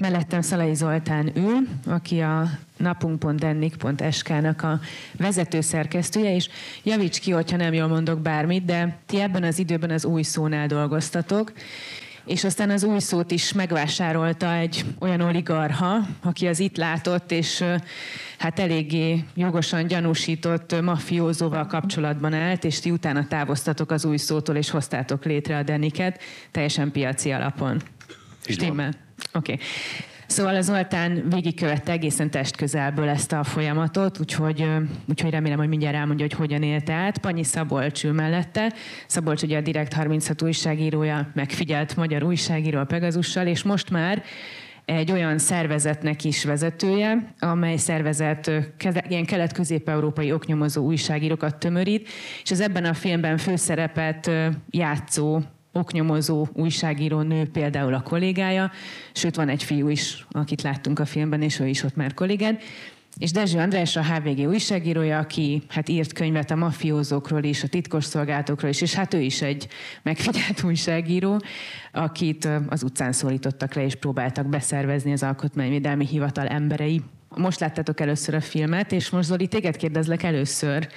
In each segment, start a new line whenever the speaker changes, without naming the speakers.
Mellettem Szalai Zoltán ül, aki a napunk.ennik.sk-nak a vezető szerkesztője, és javíts ki, hogyha nem jól mondok bármit, de ti ebben az időben az új szónál dolgoztatok, és aztán az új szót is megvásárolta egy olyan oligarha, aki az itt látott, és hát eléggé jogosan gyanúsított mafiózóval kapcsolatban állt, és ti utána távoztatok az új szótól, és hoztátok létre a Deniket, teljesen piaci alapon. Stimmel? Oké. Okay. Szóval az Zoltán végigkövette egészen testközelből ezt a folyamatot, úgyhogy, úgyhogy remélem, hogy mindjárt elmondja, hogy hogyan élte át. Panyi Szabolcs ül mellette. Szabolcs ugye a Direkt 36 újságírója, megfigyelt magyar újságíró a Pegazussal, és most már egy olyan szervezetnek is vezetője, amely szervezet ilyen kelet-közép-európai oknyomozó újságírókat tömörít, és az ebben a filmben főszerepet játszó oknyomozó újságíró nő például a kollégája, sőt van egy fiú is, akit láttunk a filmben, és ő is ott már kollégád. És Dezső András a HVG újságírója, aki hát írt könyvet a mafiózókról is, a titkos szolgálatokról is, és hát ő is egy megfigyelt újságíró, akit az utcán szólítottak le, és próbáltak beszervezni az Alkotmányvédelmi Hivatal emberei. Most láttátok először a filmet, és most Zoli, téged kérdezlek először,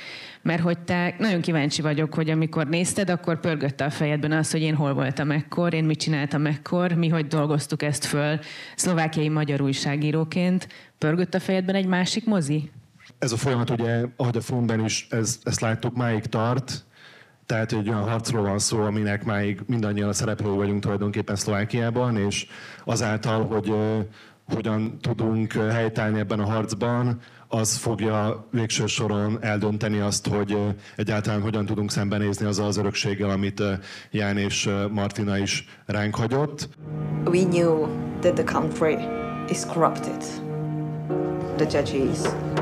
mert hogy te nagyon kíváncsi vagyok, hogy amikor nézted, akkor pörgött a fejedben az, hogy én hol voltam ekkor, én mit csináltam ekkor, mi hogy dolgoztuk ezt föl szlovákiai magyar újságíróként. Pörgött a fejedben egy másik mozi?
Ez a folyamat ugye, ahogy a filmben is ez, ezt láttuk, máig tart, tehát egy olyan harcról van szó, aminek máig mindannyian a szereplő vagyunk tulajdonképpen Szlovákiában, és azáltal, hogy hogyan tudunk helytállni ebben a harcban, az fogja végső soron eldönteni azt, hogy egyáltalán hogyan tudunk szembenézni azzal az örökséggel, amit Ján és Martina is ránk hagyott. We knew that the country is corrupted. The judges,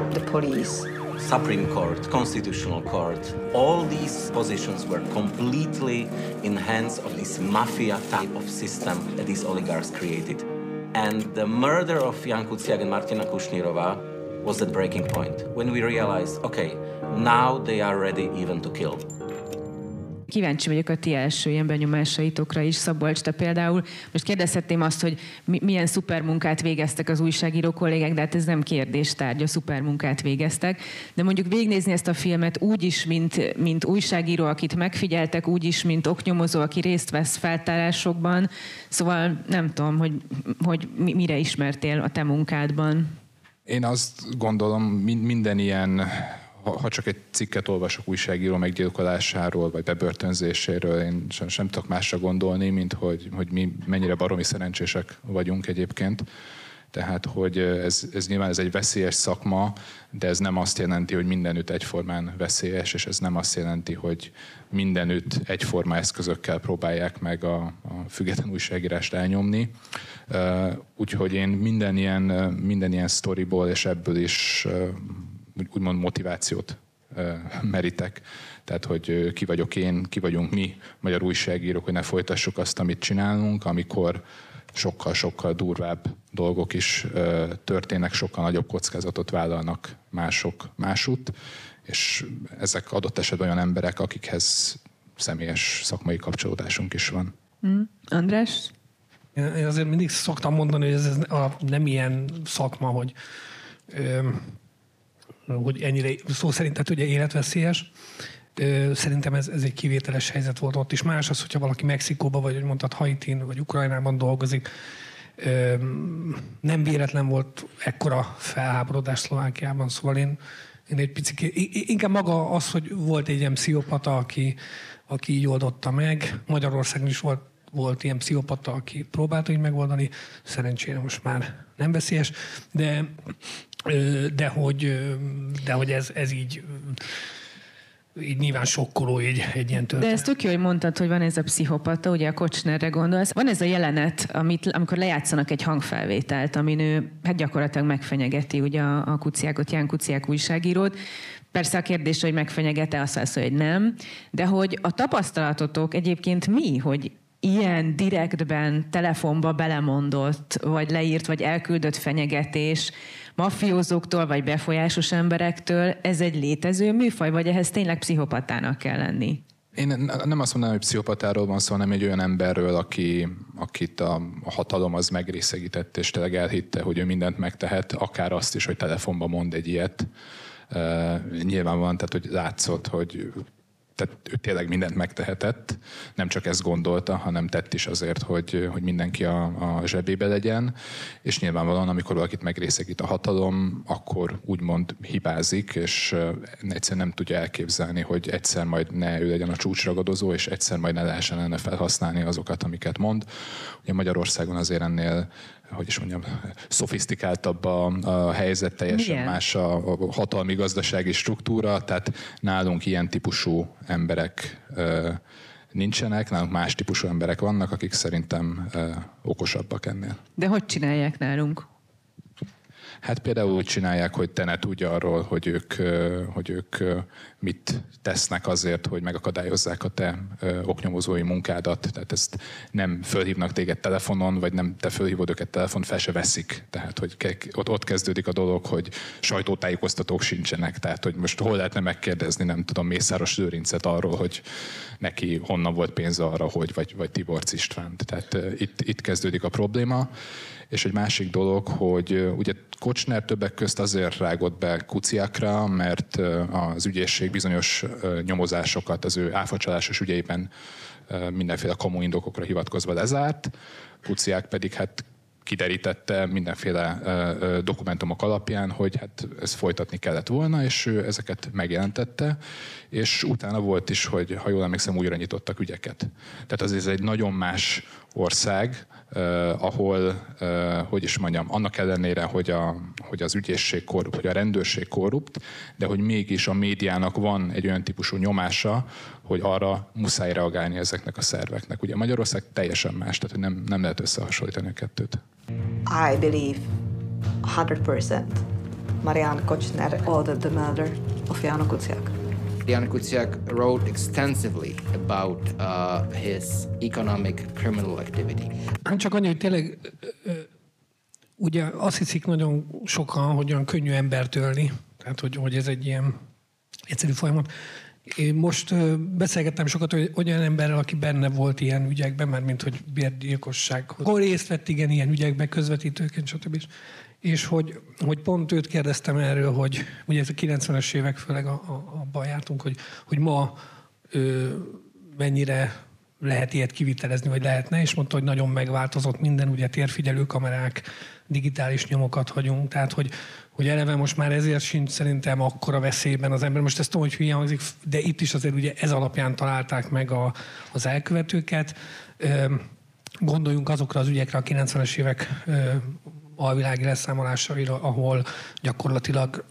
the police, Supreme Court, Constitutional Court, all these positions were completely in hands of this mafia type of system that these oligarchs created. And the murder of Jan Kuciak and Martina Kushnirova was the breaking point when we realized, okay, now they are ready even to kill. Kíváncsi vagyok a ti első ilyen benyomásaitokra is, Szabolcs, te például. Most kérdezhetném azt, hogy mi, milyen szuper munkát végeztek az újságíró kollégák, de hát ez nem kérdéstárgy, a szuper munkát végeztek. De mondjuk végignézni ezt a filmet úgy is, mint, mint újságíró, akit megfigyeltek, úgy is, mint oknyomozó, aki részt vesz feltárásokban. Szóval nem tudom, hogy, hogy mire ismertél a te munkádban.
Én azt gondolom, minden ilyen ha, csak egy cikket olvasok újságíró meggyilkolásáról, vagy bebörtönzéséről, én sem, sem tudok másra gondolni, mint hogy, hogy mi mennyire baromi szerencsések vagyunk egyébként. Tehát, hogy ez, ez nyilván ez egy veszélyes szakma, de ez nem azt jelenti, hogy mindenütt egyformán veszélyes, és ez nem azt jelenti, hogy mindenütt egyforma eszközökkel próbálják meg a, a független újságírást elnyomni. Úgyhogy én minden ilyen, minden ilyen sztoriból és ebből is úgymond motivációt merítek. Tehát, hogy ki vagyok én, ki vagyunk mi, magyar újságírók, hogy ne folytassuk azt, amit csinálunk, amikor sokkal-sokkal durvább dolgok is történnek, sokkal nagyobb kockázatot vállalnak mások másút, és ezek adott esetben olyan emberek, akikhez személyes szakmai kapcsolódásunk is van.
Mm. András?
Én azért mindig szoktam mondani, hogy ez, ez a, nem ilyen szakma, hogy ö, hogy ennyire szó szerint, tehát ugye életveszélyes. Szerintem ez, ez egy kivételes helyzet volt ott is. Más az, hogyha valaki Mexikóban, vagy hogy mondtad, Haitin, vagy Ukrajnában dolgozik. Nem véletlen volt ekkora felháborodás Szlovákiában, szóval én, én egy picit, inkább maga az, hogy volt egy ilyen pszichopata, aki, aki így oldotta meg. Magyarországon is volt, volt ilyen pszichopata, aki próbálta így megoldani. Szerencsére most már nem veszélyes, de de hogy, de hogy ez, ez így így nyilván sokkoló egy, egy ilyen történet.
De ezt tök jó, hogy mondtad, hogy van ez a pszichopata, ugye a Kocsnerre gondolsz. Van ez a jelenet, amit, amikor lejátszanak egy hangfelvételt, amin ő hát gyakorlatilag megfenyegeti ugye a, a kuciákot, Ján Kuciák újságírót. Persze a kérdés, hogy megfenyegete, azt lesz, hogy nem. De hogy a tapasztalatotok egyébként mi, hogy ilyen direktben telefonba belemondott, vagy leírt, vagy elküldött fenyegetés, mafiózóktól vagy befolyásos emberektől, ez egy létező műfaj, vagy ehhez tényleg pszichopatának kell lenni?
Én nem azt mondanám, hogy pszichopatáról van szó, hanem egy olyan emberről, aki, akit a, hatalom az megrészegített, és tényleg elhitte, hogy ő mindent megtehet, akár azt is, hogy telefonban mond egy ilyet. Uh, nyilván van, tehát hogy látszott, hogy tehát ő tényleg mindent megtehetett, nem csak ezt gondolta, hanem tett is azért, hogy, hogy mindenki a, a zsebébe legyen, és nyilvánvalóan, amikor valakit megrészegít a hatalom, akkor úgymond hibázik, és egyszerűen nem tudja elképzelni, hogy egyszer majd ne ő legyen a csúcsragadozó, és egyszer majd ne lehessen enne felhasználni azokat, amiket mond. Ugye Magyarországon azért ennél hogy is mondjam, szofisztikáltabb a, a helyzet, teljesen Milyen? más a, a hatalmi gazdasági struktúra, tehát nálunk ilyen típusú emberek ö, nincsenek, nálunk más típusú emberek vannak, akik szerintem ö, okosabbak ennél.
De hogy csinálják nálunk?
Hát például úgy csinálják, hogy te ne tudj arról, hogy ők, hogy ők mit tesznek azért, hogy megakadályozzák a te oknyomozói munkádat. Tehát ezt nem fölhívnak téged telefonon, vagy nem te fölhívod őket telefon, fel se veszik. Tehát, hogy ott, ott kezdődik a dolog, hogy sajtótájékoztatók sincsenek. Tehát, hogy most hol lehetne megkérdezni, nem tudom, Mészáros Lőrincet arról, hogy neki honnan volt pénze arra, hogy, vagy, vagy Tiborc István. Tehát itt, itt kezdődik a probléma. És egy másik dolog, hogy ugye Kocsner többek közt azért rágott be kuciákra, mert az ügyészség bizonyos nyomozásokat az ő áfacsalásos ügyeiben mindenféle komoly indokokra hivatkozva lezárt, kuciák pedig hát kiderítette mindenféle dokumentumok alapján, hogy hát ezt folytatni kellett volna, és ő ezeket megjelentette, és utána volt is, hogy ha jól emlékszem, újra nyitottak ügyeket. Tehát az ez egy nagyon más ország, Uh, ahol, uh, hogy is mondjam, annak ellenére, hogy, a, hogy az ügyészség korrupt, hogy a rendőrség korrupt, de hogy mégis a médiának van egy olyan típusú nyomása, hogy arra muszáj reagálni ezeknek a szerveknek. Ugye Magyarország teljesen más, tehát nem, nem lehet összehasonlítani a kettőt.
I believe 100% Marianne Kochner ordered the murder of Jano Kuciak.
Jan Kuciak wrote extensively about uh, his economic criminal activity.
Csak annyi, hogy tényleg ugye azt hiszik nagyon sokan, hogy olyan könnyű embert ölni, tehát hogy, hogy ez egy ilyen egyszerű folyamat. Én most beszélgettem sokat hogy olyan emberrel, aki benne volt ilyen ügyekben, mert mint hogy bérgyilkosság, hogy részt vett igen ilyen ügyekben, közvetítőként, stb. És hogy, hogy pont őt kérdeztem erről, hogy ugye ez a 90-es évek főleg a, a, abban jártunk, hogy, hogy ma ö, mennyire lehet ilyet kivitelezni, vagy lehetne, és mondta, hogy nagyon megváltozott minden, ugye térfigyelő kamerák, digitális nyomokat hagyunk, tehát hogy, hogy eleve most már ezért sincs szerintem akkora veszélyben az ember. Most ezt tudom, hogy hülyen hangzik, de itt is azért ugye ez alapján találták meg a, az elkövetőket. Gondoljunk azokra az ügyekre a 90-es évek alvilági leszámolásaira, ahol gyakorlatilag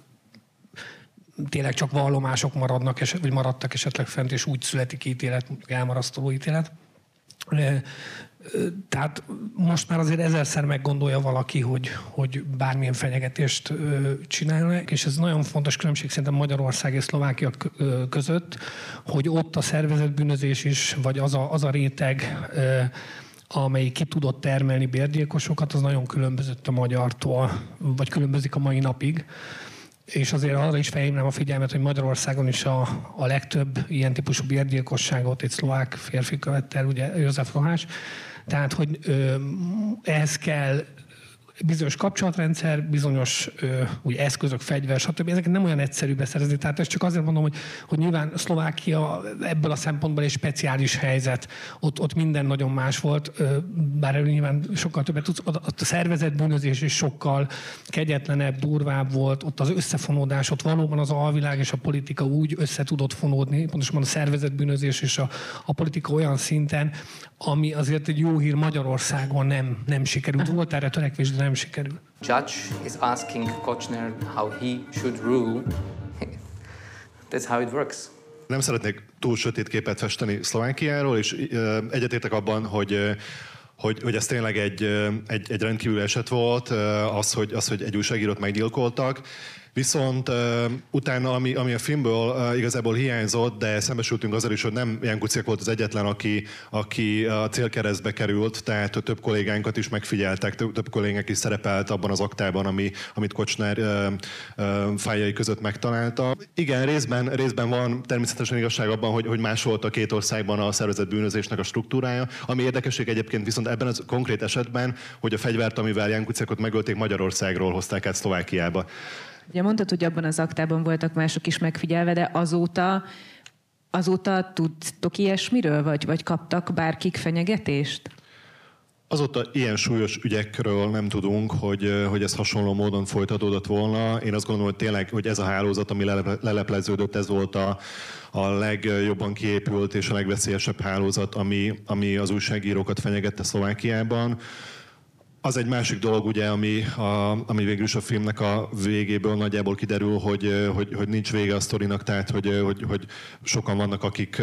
tényleg csak vallomások maradnak, vagy maradtak esetleg fent, és úgy születik ítélet, elmarasztoló ítélet. Tehát most már azért ezerszer meggondolja valaki, hogy, hogy bármilyen fenyegetést csinálnak, és ez nagyon fontos különbség szerintem Magyarország és Szlovákia között, hogy ott a szervezetbűnözés is, vagy az a, az a réteg, amely ki tudott termelni bérgyilkosokat, az nagyon különbözött a magyartól, vagy különbözik a mai napig. És azért arra is felhívnám a figyelmet, hogy Magyarországon is a, a legtöbb ilyen típusú bérgyilkosságot egy szlovák férfi követte el, ugye József Rohás. Tehát, hogy ö, ehhez kell bizonyos kapcsolatrendszer, bizonyos ö, úgy eszközök, fegyver, stb. Ezeket nem olyan egyszerű beszerezni. Tehát ezt csak azért mondom, hogy, hogy nyilván Szlovákia ebből a szempontból egy speciális helyzet. Ott, ott minden nagyon más volt, ö, bár nyilván sokkal többet tudsz. Ott a szervezett bűnözés is sokkal kegyetlenebb, durvább volt. Ott az összefonódás, ott valóban az alvilág és a politika úgy össze tudott fonódni, pontosan a szervezett bűnözés és a, a politika olyan szinten, ami azért egy jó hír Magyarországon nem, nem sikerült. Volt erre törekvés, de nem sikerül.
Judge is asking Kochner how he should rule. That's how it works.
Nem szeretnék túl sötét képet festeni Szlovákiáról, és egyetértek abban, hogy hogy, hogy ez tényleg egy, egy, egy rendkívül eset volt, az hogy, az, hogy egy újságírót meggyilkoltak, Viszont uh, utána, ami, ami a filmből uh, igazából hiányzott, de szembesültünk azzal is, hogy nem Jan Kuciak volt az egyetlen, aki, aki a célkeresztbe került, tehát több kollégánkat is megfigyeltek, több, több kollégánk is szerepelt abban az aktában, ami, amit Kocsner uh, uh, fájai között megtalálta. Igen, részben, részben van természetesen igazság abban, hogy, hogy más volt a két országban a szervezett bűnözésnek a struktúrája. Ami érdekesség egyébként viszont ebben az konkrét esetben, hogy a fegyvert, amivel Jan Kuciakot megölték Magyarországról hozták át Szlovákiába.
Ugye mondtad, hogy abban az aktában voltak mások is megfigyelve, de azóta azóta tudtok ilyesmiről, vagy, vagy kaptak bárkik fenyegetést?
Azóta ilyen súlyos ügyekről nem tudunk, hogy, hogy ez hasonló módon folytatódott volna. Én azt gondolom, hogy tényleg, hogy ez a hálózat, ami lelepleződött, ez volt a, a legjobban kiépült és a legveszélyesebb hálózat, ami, ami az újságírókat fenyegette Szlovákiában. Az egy másik dolog, ugye, ami, a, ami végül is a filmnek a végéből nagyjából kiderül, hogy, hogy, hogy nincs vége a sztorinak, tehát hogy, hogy, hogy sokan vannak, akik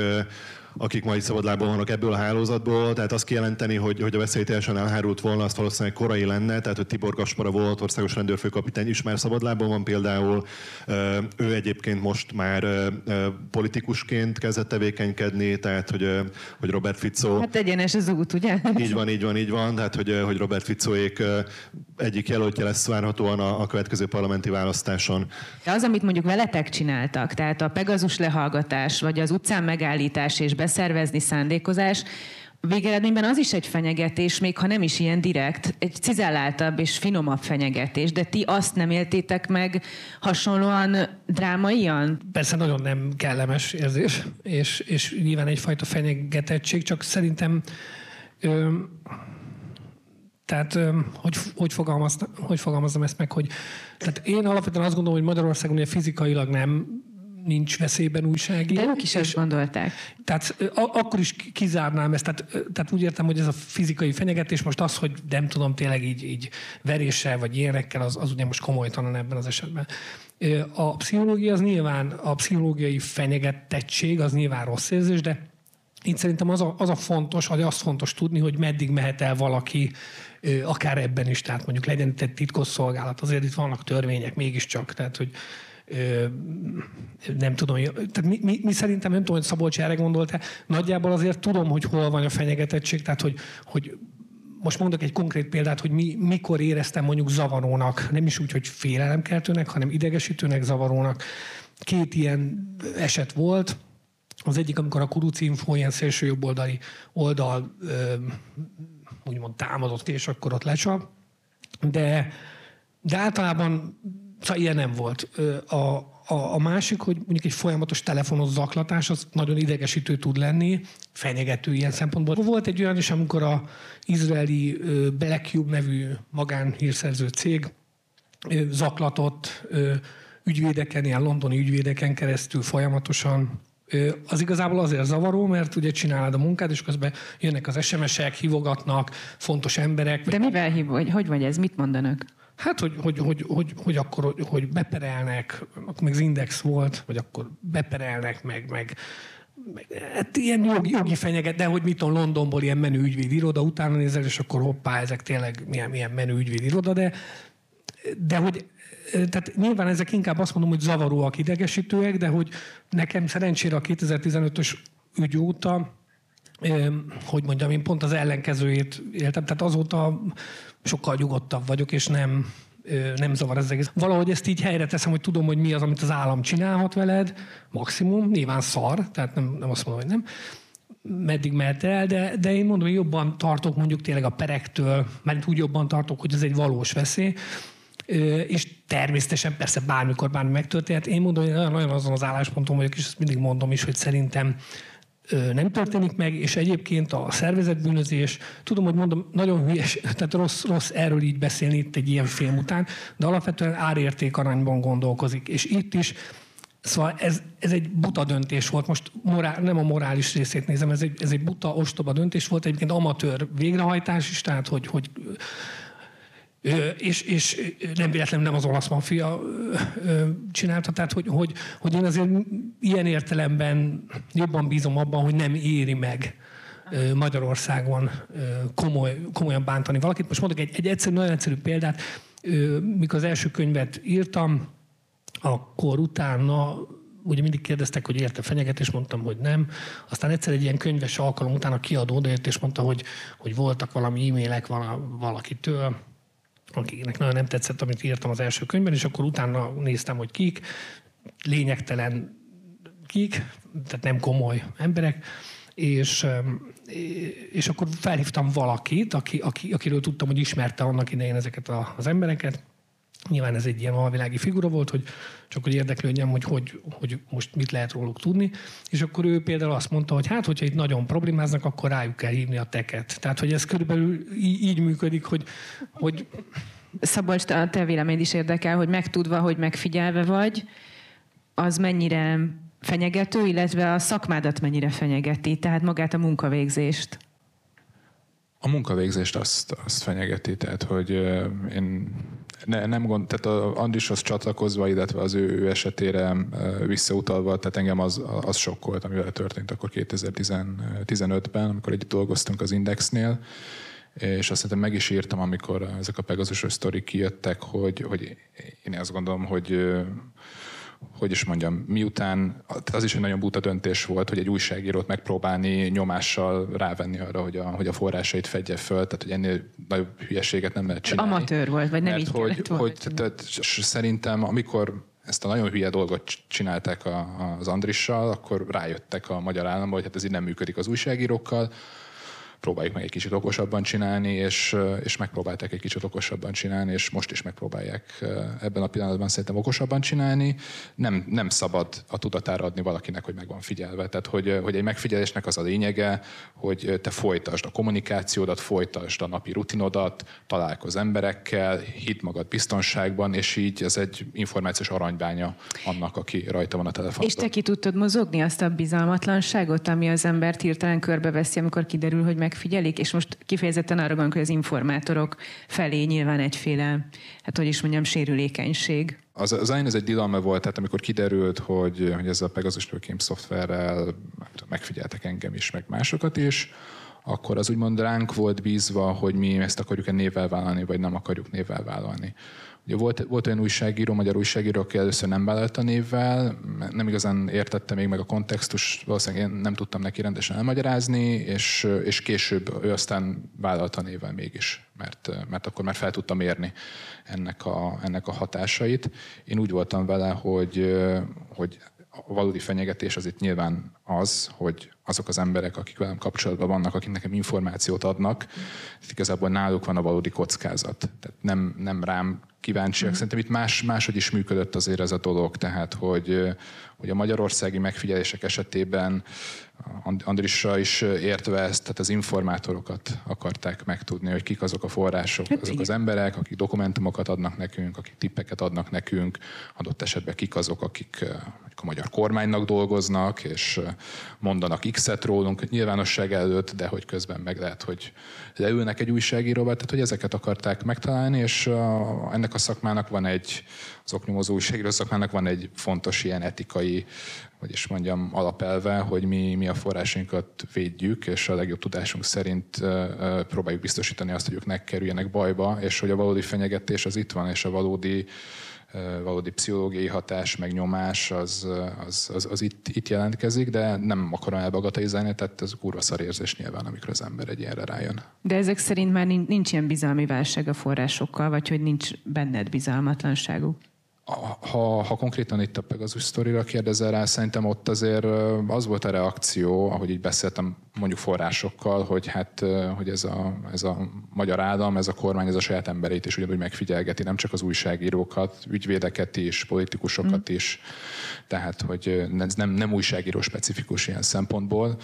akik mai szabadlábon vannak ebből a hálózatból, tehát azt kijelenteni, hogy, hogy a veszély teljesen elhárult volna, azt valószínűleg korai lenne, tehát hogy Tibor Kaspara volt országos rendőrfőkapitány is már szabadlábon van például, ő egyébként most már politikusként kezdett tevékenykedni, tehát hogy, hogy Robert Fico...
Hát egyenes az út, ugye?
Így van, így van, így van, tehát hogy, hogy Robert Ficoék egyik jelöltje lesz várhatóan a, a következő parlamenti választáson.
De az, amit mondjuk veletek csináltak, tehát a Pegazus lehallgatás, vagy az utcán megállítás és beszervezni szándékozás, Végeredményben az is egy fenyegetés, még ha nem is ilyen direkt, egy cizelláltabb és finomabb fenyegetés, de ti azt nem éltétek meg hasonlóan drámaian?
Persze nagyon nem kellemes érzés, és, és nyilván egyfajta fenyegetettség, csak szerintem ö, tehát hogy, hogy, fogalmaztam, hogy fogalmazom ezt meg, hogy tehát én alapvetően azt gondolom, hogy Magyarországon ugye fizikailag nem nincs veszélyben újságíró.
De ők is ezt gondolták.
Tehát akkor is kizárnám ezt. Tehát, tehát úgy értem, hogy ez a fizikai fenyegetés most az, hogy nem tudom, tényleg így, így veréssel vagy ilyenekkel, az, az ugye most komolytalan ebben az esetben. A pszichológia az nyilván, a pszichológiai fenyegetettség az nyilván rossz érzés, de itt szerintem az a, az a fontos, vagy az fontos tudni, hogy meddig mehet el valaki, akár ebben is, tehát mondjuk legyen egy titkosszolgálat, azért itt vannak törvények mégiscsak, tehát hogy nem tudom, tehát mi, mi, mi szerintem, nem tudom, hogy Szabolcs erre gondolta, nagyjából azért tudom, hogy hol van a fenyegetettség, tehát hogy, hogy most mondok egy konkrét példát, hogy mi, mikor éreztem mondjuk zavarónak, nem is úgy, hogy félelemkeltőnek, hanem idegesítőnek, zavarónak. Két ilyen eset volt. Az egyik, amikor a Kuruci Info ilyen szélső jobboldali oldal ö, úgymond támadott és akkor ott lecsap. De, de általában Szóval ilyen nem volt. A, a, a másik, hogy mondjuk egy folyamatos telefonos zaklatás, az nagyon idegesítő tud lenni, fenyegető ilyen szempontból. Volt egy olyan is, amikor a izraeli Blackcube nevű magánhírszerző cég zaklatott ügyvédeken, ilyen londoni ügyvédeken keresztül folyamatosan az igazából azért zavaró, mert ugye csinálod a munkát, és közben jönnek az SMS-ek, hívogatnak, fontos emberek.
De mivel hív, hogy, hogy vagy ez, mit mondanak?
Hát, hogy, hogy, hogy, hogy, hogy akkor hogy beperelnek, akkor még az Index volt, hogy akkor beperelnek, meg, meg, meg hát ilyen jogi, jogi fenyeget, de hogy mit tudom, Londonból ilyen menő ügyvéd iroda, utána nézel, és akkor hoppá, ezek tényleg milyen, milyen menő ügyvéd iroda, de, de hogy tehát nyilván ezek inkább azt mondom, hogy zavaróak, idegesítőek, de hogy nekem szerencsére a 2015-ös ügy óta, hogy mondjam, én pont az ellenkezőjét éltem, tehát azóta sokkal nyugodtabb vagyok, és nem, nem zavar ez egész. Valahogy ezt így helyre teszem, hogy tudom, hogy mi az, amit az állam csinálhat veled, maximum, nyilván szar, tehát nem, nem azt mondom, hogy nem, meddig mehet el, de, de én mondom, hogy jobban tartok mondjuk tényleg a perektől, mert úgy jobban tartok, hogy ez egy valós veszély, és természetesen persze bármikor bármi megtörténhet. Én mondom, hogy nagyon azon az állásponton vagyok, és ezt mindig mondom is, hogy szerintem nem történik meg, és egyébként a szervezetbűnözés, tudom, hogy mondom, nagyon hülyes, tehát rossz, rossz erről így beszélni itt egy ilyen film után, de alapvetően árérték arányban gondolkozik. És itt is Szóval ez, ez egy buta döntés volt. Most morál, nem a morális részét nézem, ez egy, ez egy buta, ostoba döntés volt, egyébként amatőr végrehajtás is, tehát hogy, hogy és, és nem véletlenül nem az olasz mafia csinálta, tehát hogy, hogy, hogy én azért ilyen értelemben jobban bízom abban, hogy nem éri meg Magyarországon komoly, komolyan bántani valakit. Most mondok egy, egy egyszerű, nagyon egyszerű példát. Mikor az első könyvet írtam, akkor utána ugye mindig kérdeztek, hogy érte fenyegetés, mondtam, hogy nem. Aztán egyszer egy ilyen könyves alkalom után a kiadó odajött, és mondta, hogy, hogy voltak valami e-mailek valakitől, akinek nagyon nem tetszett, amit írtam az első könyvben, és akkor utána néztem, hogy kik, lényegtelen kik, tehát nem komoly emberek, és, és akkor felhívtam valakit, aki, aki, akiről tudtam, hogy ismerte annak idején ezeket az embereket, Nyilván ez egy ilyen alvilági figura volt, hogy csak hogy érdeklődjem, hogy, hogy hogy most mit lehet róluk tudni. És akkor ő például azt mondta, hogy hát, hogyha itt nagyon problémáznak, akkor rájuk kell hívni a teket. Tehát, hogy ez körülbelül így, így működik, hogy, hogy
Szabolcs, a te vélemény is érdekel, hogy megtudva, hogy megfigyelve vagy, az mennyire fenyegető, illetve a szakmádat mennyire fenyegeti, tehát magát a munkavégzést.
A munkavégzést azt, azt fenyegeti, tehát hogy én ne, nem gond, tehát a Andrishoz csatlakozva, illetve az ő, ő esetére visszautalva, tehát engem az, az sokkolt, amivel történt akkor 2015-ben, amikor együtt dolgoztunk az Indexnél, és azt hiszem meg is írtam, amikor ezek a Pegasus sztorik kijöttek, hogy, hogy én azt gondolom, hogy hogy is mondjam, miután az is egy nagyon buta döntés volt, hogy egy újságírót megpróbálni nyomással rávenni arra, hogy a, hogy a forrásait fedje föl, tehát hogy ennél nagyobb hülyeséget nem lehet csinálni.
Amatőr volt, vagy nem
Mert
így
hogy, hogy tehát, szerintem, amikor ezt a nagyon hülye dolgot csinálták a, az Andrissal, akkor rájöttek a magyar államban, hogy hát ez így nem működik az újságírókkal, próbáljuk meg egy kicsit okosabban csinálni, és, és megpróbálták egy kicsit okosabban csinálni, és most is megpróbálják ebben a pillanatban szerintem okosabban csinálni. Nem, nem szabad a tudatára adni valakinek, hogy meg van figyelve. Tehát, hogy, hogy egy megfigyelésnek az a lényege, hogy te folytasd a kommunikációdat, folytasd a napi rutinodat, találkozz emberekkel, hidd magad biztonságban, és így ez egy információs aranybánya annak, aki rajta van a telefonban.
És te ki tudtad mozogni azt a bizalmatlanságot, ami az embert hirtelen körbeveszi, amikor kiderül, hogy meg megfigyelik, és most kifejezetten arra gondolok, hogy az informátorok felé nyilván egyféle, hát hogy is mondjam, sérülékenység.
Az, az ez egy dilalma volt, tehát amikor kiderült, hogy, hogy ez a Pegasus Nőkém szoftverrel megfigyeltek engem is, meg másokat is, akkor az úgymond ránk volt bízva, hogy mi ezt akarjuk-e névvel vállalni, vagy nem akarjuk névvel vállalni. Ugye volt, volt olyan újságíró, magyar újságíró, aki először nem vállalta névvel, nem igazán értette még meg a kontextus, valószínűleg én nem tudtam neki rendesen elmagyarázni, és, és később ő aztán vállalta névvel mégis, mert, mert akkor már fel tudtam érni ennek a, ennek a hatásait. Én úgy voltam vele, hogy, hogy a valódi fenyegetés az itt nyilván az, hogy azok az emberek, akik velem kapcsolatban vannak, akik nekem információt adnak, igazából náluk van a valódi kockázat. Tehát nem, nem rám kíváncsiak. Mm. Szerintem itt más, máshogy is működött azért ez a dolog, tehát hogy, hogy a magyarországi megfigyelések esetében Andrissra is értve ezt, tehát az informátorokat akarták megtudni, hogy kik azok a források, hát azok az emberek, akik dokumentumokat adnak nekünk, akik tippeket adnak nekünk, adott esetben kik azok, akik a magyar kormánynak dolgoznak, és mondanak X-et rólunk nyilvánosság előtt, de hogy közben meg lehet, hogy leülnek egy újságíróval, tehát hogy ezeket akarták megtalálni, és ennek a szakmának van egy, az oknyomozó újságíró szakmának van egy fontos ilyen etikai hogy is mondjam, alapelve, hogy mi, mi a forrásainkat védjük, és a legjobb tudásunk szerint próbáljuk biztosítani azt, hogy ők ne kerüljenek bajba, és hogy a valódi fenyegetés az itt van, és a valódi valódi pszichológiai hatás, meg nyomás, az, az, az, az itt, itt jelentkezik, de nem akarom elbagatelizálni, tehát ez kurva szar érzés nyilván, amikor az ember egy ilyenre rájön.
De ezek szerint már nincs ilyen bizalmi válság a forrásokkal, vagy hogy nincs benned bizalmatlanságuk?
Ha, ha konkrétan itt a Pegasus sztorira kérdezel rá, szerintem ott azért az volt a reakció, ahogy így beszéltem mondjuk forrásokkal, hogy hát hogy ez a, ez a magyar állam, ez a kormány, ez a saját embereit is ugyanúgy megfigyelgeti, nem csak az újságírókat, ügyvédeket is, politikusokat mm. is, tehát hogy ez nem, nem újságíró specifikus ilyen szempontból.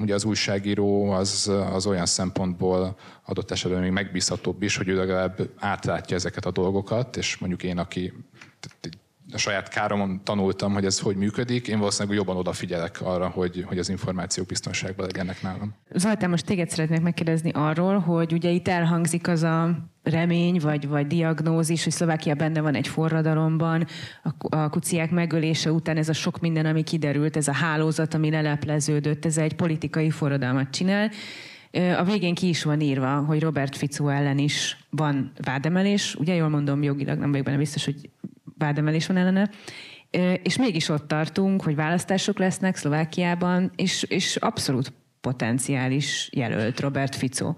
Ugye az újságíró az, az olyan szempontból adott esetben még megbízhatóbb is, hogy ő legalább átlátja ezeket a dolgokat, és mondjuk én, aki a saját káromon tanultam, hogy ez hogy működik, én valószínűleg jobban odafigyelek arra, hogy, hogy az információk biztonságban legyenek nálam.
Zoltán, most téged szeretnék megkérdezni arról, hogy ugye itt elhangzik az a remény, vagy, vagy diagnózis, hogy Szlovákia benne van egy forradalomban, a, a kuciák megölése után ez a sok minden, ami kiderült, ez a hálózat, ami lelepleződött, ez egy politikai forradalmat csinál, a végén ki is van írva, hogy Robert Fico ellen is van vádemelés. Ugye jól mondom, jogilag nem vagyok benne biztos, hogy vádemelés van ellene. És mégis ott tartunk, hogy választások lesznek Szlovákiában, és, és abszolút potenciális jelölt Robert Fico.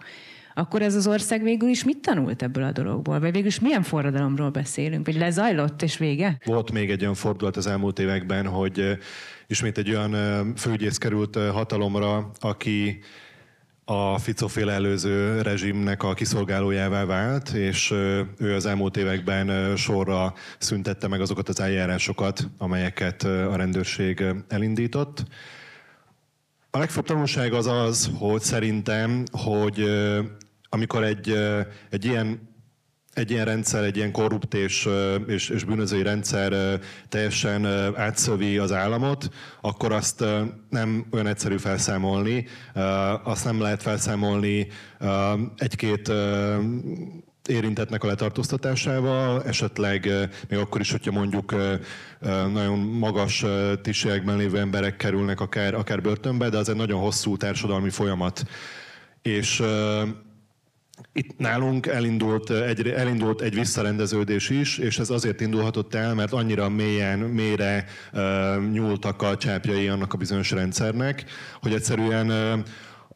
Akkor ez az ország végül is mit tanult ebből a dologból? Vagy végül is milyen forradalomról beszélünk? Vagy lezajlott és vége?
Volt még egy olyan fordulat az elmúlt években, hogy ismét egy olyan főügyész került hatalomra, aki a Ficoféle előző rezsimnek a kiszolgálójává vált, és ő az elmúlt években sorra szüntette meg azokat az eljárásokat, amelyeket a rendőrség elindított. A legfőbb tanulság az az, hogy szerintem, hogy amikor egy, egy ilyen egy ilyen rendszer, egy ilyen korrupt és, és, és bűnözői rendszer teljesen átszövi az államot, akkor azt nem olyan egyszerű felszámolni. Azt nem lehet felszámolni egy-két érintetnek a letartóztatásával, esetleg még akkor is, hogyha mondjuk nagyon magas tisztségekben lévő emberek kerülnek akár, akár börtönbe, de az egy nagyon hosszú társadalmi folyamat. És itt nálunk elindult egy, elindult egy visszarendeződés is, és ez azért indulhatott el, mert annyira mélyen, mélyre uh, nyúltak a csápjai annak a bizonyos rendszernek, hogy egyszerűen uh,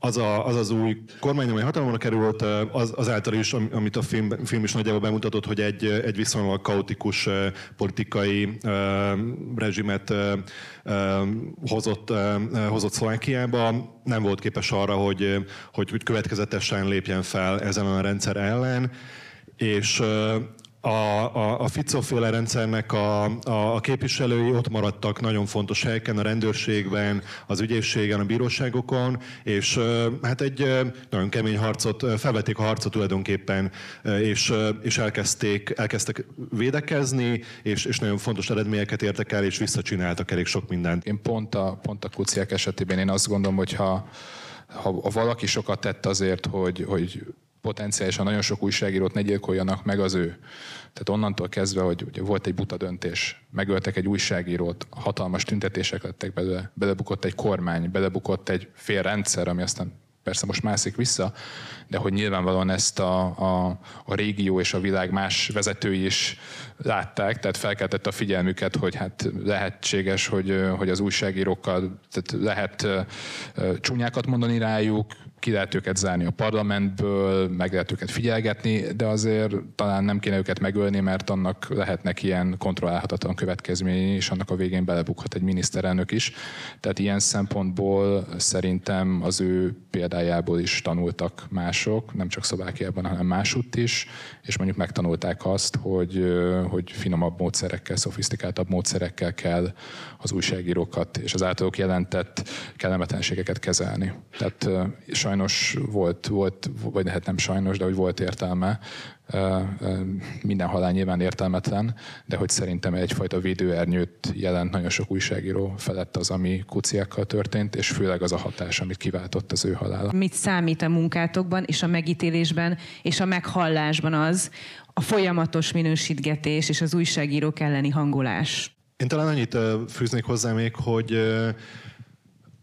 az, a, az az új kormány, amely hatalomra került, az, azáltal is, amit a film, film is nagyjából bemutatott, hogy egy, egy viszonylag kaotikus politikai uh, rezsimet uh, hozott, uh, hozott Szlovákiába, nem volt képes arra, hogy, hogy, hogy következetesen lépjen fel ezen a rendszer ellen, és a, a, a Ficoféle rendszernek a, a, a képviselői ott maradtak nagyon fontos helyeken, a rendőrségben, az ügyészségen, a bíróságokon, és hát egy nagyon kemény harcot, felvették a harcot tulajdonképpen, és, és elkezdték, elkezdtek védekezni, és, és nagyon fontos eredményeket értek el, és visszacsináltak elég sok mindent.
Én pont a, pont a kuciák esetében én azt gondolom, hogy ha, ha, valaki sokat tett azért, hogy, hogy potenciálisan nagyon sok újságírót ne gyilkoljanak meg az ő. Tehát onnantól kezdve, hogy ugye volt egy buta döntés, megöltek egy újságírót, hatalmas tüntetések lettek belőle, belebukott egy kormány, belebukott egy fél rendszer, ami aztán persze most mászik vissza, de hogy nyilvánvalóan ezt a, a, a régió és a világ más vezetői is látták, tehát felkeltett a figyelmüket, hogy hát lehetséges, hogy, hogy az újságírókkal tehát lehet csúnyákat mondani rájuk, ki lehet őket zárni a parlamentből, meg lehet őket figyelgetni, de azért talán nem kéne őket megölni, mert annak lehetnek ilyen kontrollálhatatlan következményei, és annak a végén belebukhat egy miniszterelnök is. Tehát ilyen szempontból szerintem az ő példájából is tanultak mások, nem csak Szlovákiában, hanem másutt is, és mondjuk megtanulták azt, hogy, hogy finomabb módszerekkel, szofisztikáltabb módszerekkel kell az újságírókat és az általuk jelentett kellemetlenségeket kezelni. Tehát sajnos volt, volt, vagy lehet nem sajnos, de hogy volt értelme. Minden halál nyilván értelmetlen, de hogy szerintem egyfajta védőernyőt jelent nagyon sok újságíró felett az, ami kuciákkal történt, és főleg az a hatás, amit kiváltott az ő halála.
Mit számít a munkátokban és a megítélésben és a meghallásban az, a folyamatos minősítgetés és az újságírók elleni hangolás?
Én talán annyit fűznék hozzá még, hogy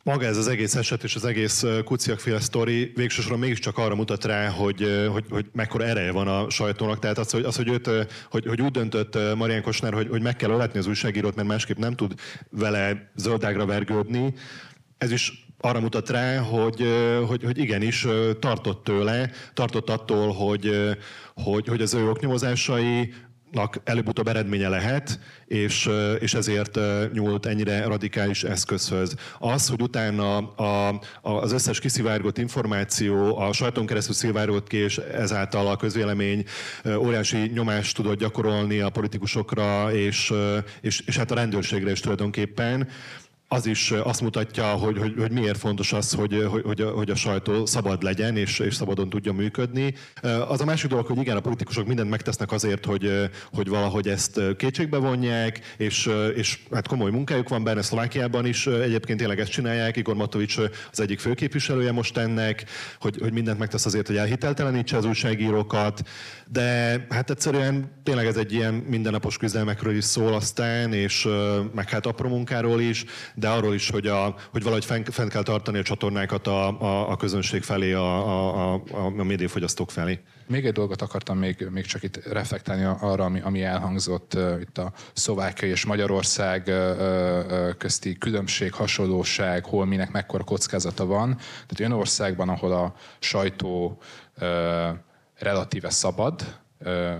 maga ez az egész eset és az egész kuciakféle sztori végsősorban mégiscsak arra mutat rá, hogy, hogy, hogy mekkora ereje van a sajtónak. Tehát az, hogy, az, hogy, őt, hogy, hogy úgy döntött Marian Kosner, hogy, hogy meg kell öletni az újságírót, mert másképp nem tud vele zöldágra vergődni, ez is arra mutat rá, hogy, hogy, hogy igenis tartott tőle, tartott attól, hogy, hogy, hogy az ő oknyomozásai előbb-utóbb eredménye lehet, és, és ezért nyúlt ennyire radikális eszközhöz. Az, hogy utána a, a, az összes kiszivárgott információ a sajton keresztül szivárgott ki, és ezáltal a közvélemény óriási nyomást tudott gyakorolni a politikusokra, és, és, és hát a rendőrségre is tulajdonképpen, az is azt mutatja, hogy, hogy, hogy miért fontos az, hogy, hogy, hogy, a, hogy a sajtó szabad legyen és, és szabadon tudja működni. Az a másik dolog, hogy igen, a politikusok mindent megtesznek azért, hogy, hogy valahogy ezt kétségbe vonják, és, és hát komoly munkájuk van benne, Szlovákiában is egyébként tényleg ezt csinálják. Igor Matovics az egyik főképviselője most ennek, hogy, hogy mindent megtesz azért, hogy elhiteltelenítse az újságírókat, de hát egyszerűen tényleg ez egy ilyen mindennapos küzdelmekről is szól aztán, és meg hát apró munkáról is, de arról is, hogy, a, hogy valahogy fenn, fenn kell tartani a csatornákat a, a, a közönség felé, a, a, a, a médiafogyasztók felé.
Még egy dolgot akartam még, még csak itt reflektálni arra, ami, ami elhangzott uh, itt a Szlovákia és Magyarország uh, uh, közti különbség, hasonlóság, hol minek mekkora kockázata van. Tehát olyan országban, ahol a sajtó uh, relatíve szabad,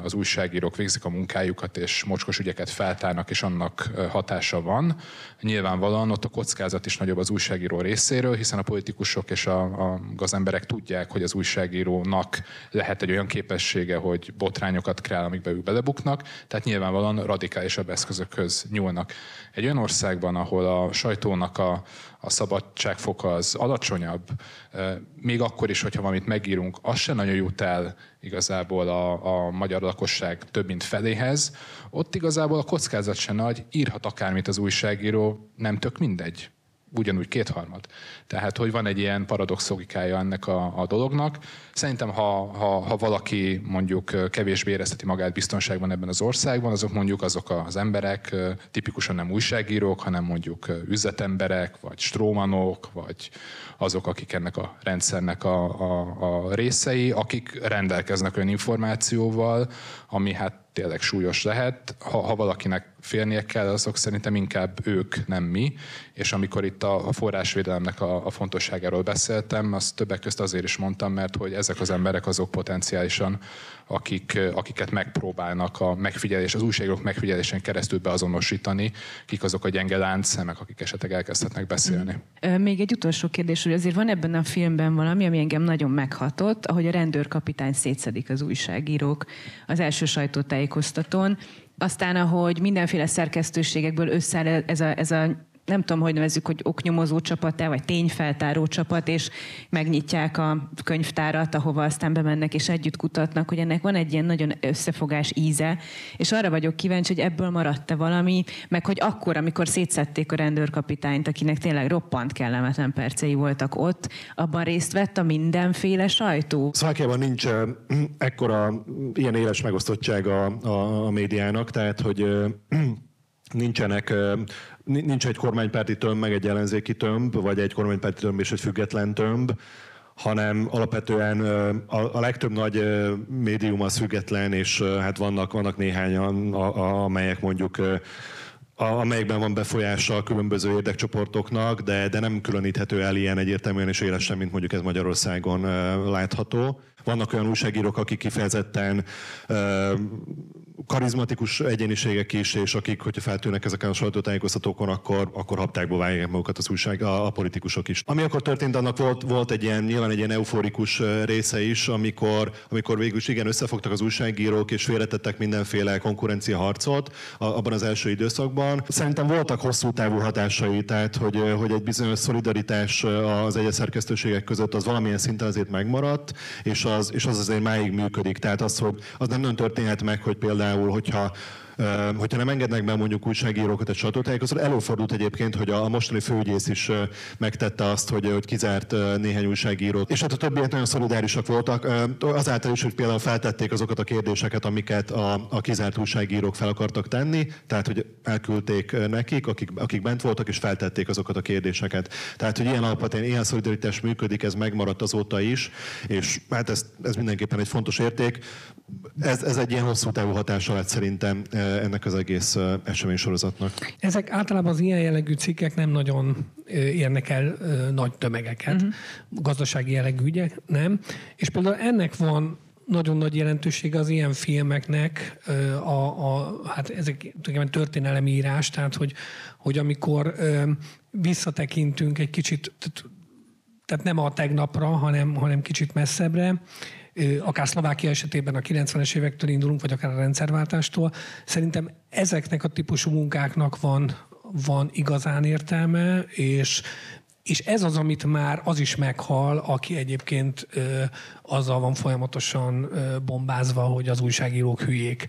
az újságírók végzik a munkájukat, és mocskos ügyeket feltárnak, és annak hatása van. Nyilvánvalóan ott a kockázat is nagyobb az újságíró részéről, hiszen a politikusok és a, a gazemberek tudják, hogy az újságírónak lehet egy olyan képessége, hogy botrányokat kreál, amikbe ők belebuknak, tehát nyilvánvalóan radikálisabb eszközökhöz nyúlnak. Egy olyan országban, ahol a sajtónak a, a szabadságfoka az alacsonyabb, még akkor is, hogyha valamit megírunk, az se nagyon jut el igazából a, a magyar lakosság több mint feléhez, ott igazából a kockázat se nagy, írhat akármit az újságíró, nem tök mindegy ugyanúgy kétharmad. Tehát, hogy van egy ilyen paradox logikája ennek a, a dolognak. Szerintem, ha, ha, ha valaki mondjuk kevésbé érezheti magát biztonságban ebben az országban, azok mondjuk azok az emberek, tipikusan nem újságírók, hanem mondjuk üzletemberek, vagy strómanok, vagy azok, akik ennek a rendszernek a, a, a részei, akik rendelkeznek olyan információval, ami hát tényleg súlyos lehet. Ha, ha valakinek félnie kell, azok szerintem inkább ők, nem mi. És amikor itt a, a forrásvédelemnek a, a fontosságáról beszéltem, azt többek közt azért is mondtam, mert hogy ezek az emberek azok potenciálisan, akik, akiket megpróbálnak a megfigyelés, az újságírók megfigyelésen keresztül beazonosítani, kik azok a gyenge láncszemek, akik esetleg elkezdhetnek beszélni.
Még egy utolsó kérdés, hogy azért van ebben a filmben valami, ami engem nagyon meghatott, ahogy a rendőrkapitány szétszedik az újságírók az első sajtótájékoztatón, aztán, ahogy mindenféle szerkesztőségekből összeáll ez a, ez a nem tudom, hogy nevezzük, hogy oknyomozó csapat vagy tényfeltáró csapat, és megnyitják a könyvtárat, ahova aztán bemennek és együtt kutatnak, hogy ennek van egy ilyen nagyon összefogás íze, és arra vagyok kíváncsi, hogy ebből maradt-e valami, meg hogy akkor, amikor szétszették a rendőrkapitányt, akinek tényleg roppant kellemetlen percei voltak ott, abban részt vett a mindenféle sajtó.
Szlovákiában nincs ekkora ilyen éles megosztottság a, a, a médiának, tehát hogy nincsenek, nincs egy kormánypárti tömb, meg egy ellenzéki tömb, vagy egy kormánypárti tömb és egy független tömb, hanem alapvetően a, a legtöbb nagy médium az független, és hát vannak, vannak néhányan, amelyek mondjuk amelyekben van befolyása a különböző érdekcsoportoknak, de, de nem különíthető el ilyen egyértelműen és élesen, mint mondjuk ez Magyarországon látható. Vannak olyan újságírók, akik kifejezetten karizmatikus egyéniségek is, és akik, hogyha feltűnnek ezeken a sajtótájékoztatókon, akkor, akkor haptákba vágják magukat az újság, a, a, politikusok is. Ami akkor történt, annak volt, volt egy ilyen, nyilván egy ilyen euforikus része is, amikor, amikor végül is igen, összefogtak az újságírók, és félretettek mindenféle konkurencia harcot abban az első időszakban. Szerintem voltak hosszú távú hatásai, tehát hogy, hogy egy bizonyos szolidaritás az egyes szerkesztőségek között az valamilyen szinten azért megmaradt, és az, és az azért máig működik. Tehát az, hogy az nem, nem történhet meg, hogy például például, hogyha hogyha nem engednek be mondjuk újságírókat egy sajtótájékoztató, előfordult egyébként, hogy a mostani főügyész is megtette azt, hogy, hogy kizárt néhány újságírót. És hát a többiek nagyon szolidárisak voltak, azáltal is, hogy például feltették azokat a kérdéseket, amiket a, a kizárt újságírók fel akartak tenni, tehát hogy elküldték nekik, akik, akik bent voltak, és feltették azokat a kérdéseket. Tehát, hogy ilyen alapvetően ilyen szolidaritás működik, ez megmaradt azóta is, és hát ez, ez mindenképpen egy fontos érték. Ez, ez egy ilyen hosszú távú hatása lett szerintem ennek az egész eseménysorozatnak.
Ezek általában az ilyen jellegű cikkek nem nagyon érnek el nagy tömegeket, uh-huh. gazdasági jellegű ügyek, nem. És például ennek van nagyon nagy jelentősége az ilyen filmeknek, a, a, hát ezek történelemi írás, tehát hogy, hogy amikor visszatekintünk egy kicsit, tehát nem a tegnapra, hanem, hanem kicsit messzebbre, akár Szlovákia esetében a 90-es évektől indulunk, vagy akár a rendszerváltástól. Szerintem ezeknek a típusú munkáknak van, van igazán értelme, és és ez az, amit már az is meghal, aki egyébként ö, azzal van folyamatosan ö, bombázva, hogy az újságírók hülyék.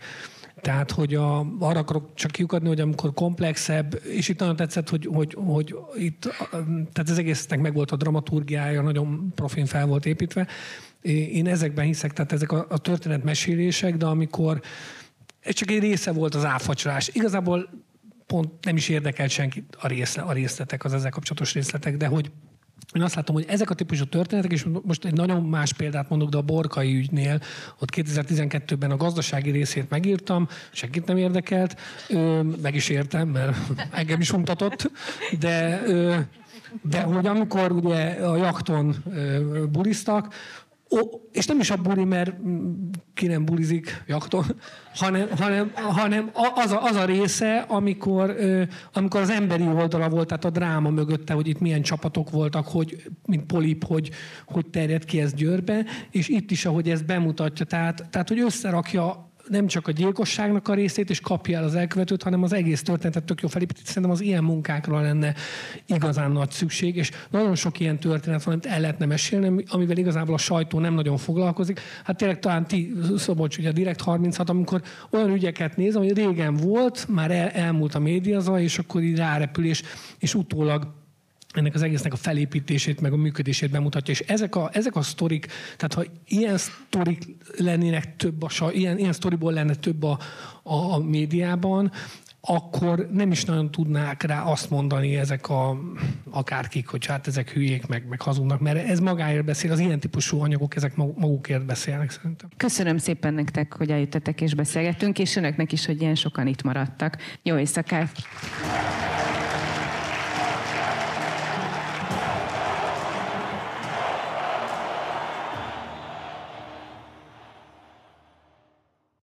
Tehát, hogy a, arra akarok csak kiukadni, hogy amikor komplexebb, és itt nagyon tetszett, hogy, hogy, hogy itt, tehát az egésznek meg volt a dramaturgiája, nagyon profin fel volt építve, én ezekben hiszek, tehát ezek a, a történetmesélések, de amikor ez csak egy része volt az áfacsolás. Igazából pont nem is érdekelt senki a, részle, a részletek, az ezzel kapcsolatos részletek, de hogy én azt látom, hogy ezek a típusú történetek, és most egy nagyon más példát mondok, de a Borkai ügynél, ott 2012-ben a gazdasági részét megírtam, senkit nem érdekelt, meg is értem, mert engem is untatott, de, de hogy amikor ugye a jakton bulisztak, Ó, és nem is a buli, mert ki nem bulizik jakton, hanem, hanem, hanem az, a, az a része, amikor, amikor az emberi oldala volt, tehát a dráma mögötte, hogy itt milyen csapatok voltak, hogy, mint polip, hogy, hogy terjed ki ez Győrbe, és itt is, ahogy ez bemutatja, tehát, tehát hogy összerakja nem csak a gyilkosságnak a részét, és kapja el az elkövetőt, hanem az egész történetet tök jó felépített. Szerintem az ilyen munkákra lenne igazán nagy szükség, és nagyon sok ilyen történet van, amit el lehetne mesélni, amivel igazából a sajtó nem nagyon foglalkozik. Hát tényleg talán ti, Szobocs, ugye a Direkt 36, amikor olyan ügyeket néz, ami régen volt, már el, elmúlt a médiaza, és akkor így rárepül, és, és utólag ennek az egésznek a felépítését, meg a működését bemutatja. És ezek a, ezek a sztorik, tehát ha ilyen sztorik lennének több, a, ilyen, ilyen sztoriból lenne több a, a, a médiában, akkor nem is nagyon tudnák rá azt mondani ezek a akárkik, hogy hát ezek hülyék, meg, meg hazudnak, mert ez magáért beszél, az ilyen típusú anyagok, ezek magukért beszélnek szerintem.
Köszönöm szépen nektek, hogy eljöttetek és beszélgettünk, és önöknek is, hogy ilyen sokan itt maradtak. Jó éjszakát!